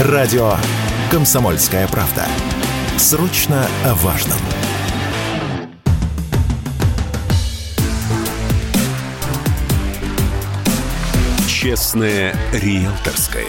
Радио «Комсомольская правда». Срочно о важном. Честное риэлторское.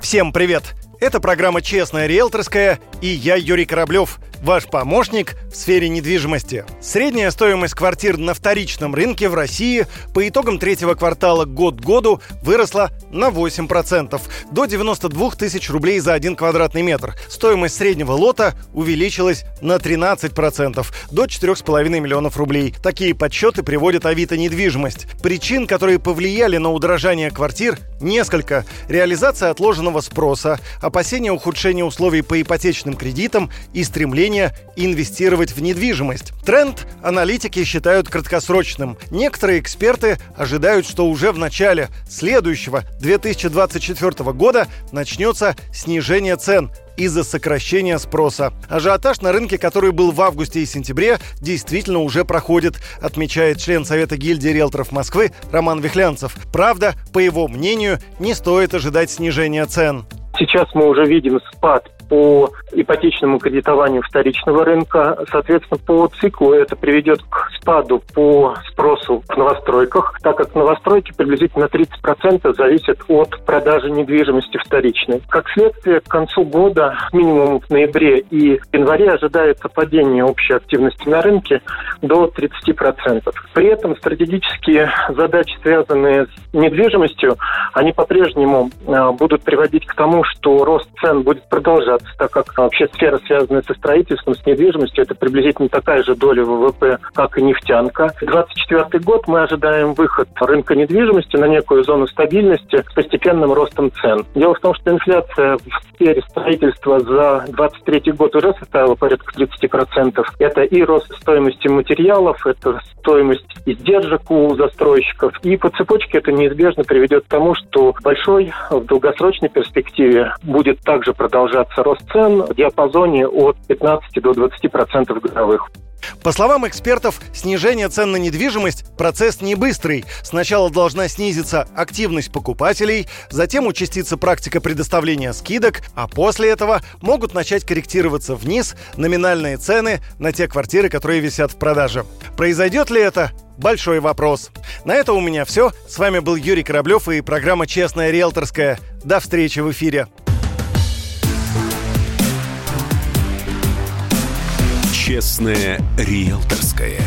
Всем привет! Это программа «Честная риэлторская» и я, Юрий Кораблев, ваш помощник в сфере недвижимости. Средняя стоимость квартир на вторичном рынке в России по итогам третьего квартала год к году выросла на 8%, до 92 тысяч рублей за один квадратный метр. Стоимость среднего лота увеличилась на 13%, до 4,5 миллионов рублей. Такие подсчеты приводит Авито недвижимость. Причин, которые повлияли на удорожание квартир, несколько. Реализация отложенного спроса, опасения ухудшения условий по ипотечным кредитам и стремление инвестировать в недвижимость. Тренд аналитики считают краткосрочным. Некоторые эксперты ожидают, что уже в начале следующего 2024 года начнется снижение цен из-за сокращения спроса. Ажиотаж на рынке, который был в августе и сентябре, действительно уже проходит, отмечает член Совета гильдии риэлторов Москвы Роман Вихлянцев. Правда, по его мнению, не стоит ожидать снижения цен. Сейчас мы уже видим спад по ипотечному кредитованию вторичного рынка. Соответственно, по циклу это приведет к спаду по спросу в новостройках, так как новостройки приблизительно 30% зависят от продажи недвижимости вторичной. Как следствие, к концу года, минимум в ноябре и январе, ожидается падение общей активности на рынке до 30%. При этом стратегические задачи, связанные с недвижимостью, они по-прежнему э, будут приводить к тому, что рост цен будет продолжаться так как вообще сфера, связанная со строительством, с недвижимостью, это приблизительно такая же доля ВВП, как и нефтянка. 2024 год мы ожидаем выход рынка недвижимости на некую зону стабильности с постепенным ростом цен. Дело в том, что инфляция в сфере строительства за 2023 год уже составила порядка 30%. Это и рост стоимости материалов, это стоимость издержек у застройщиков. И по цепочке это неизбежно приведет к тому, что большой в долгосрочной перспективе будет также продолжаться рост цен в диапазоне от 15 до 20 процентов годовых. По словам экспертов, снижение цен на недвижимость – процесс не быстрый. Сначала должна снизиться активность покупателей, затем участится практика предоставления скидок, а после этого могут начать корректироваться вниз номинальные цены на те квартиры, которые висят в продаже. Произойдет ли это? Большой вопрос. На это у меня все. С вами был Юрий Кораблев и программа «Честная риэлторская». До встречи в эфире. Честное риэлторское.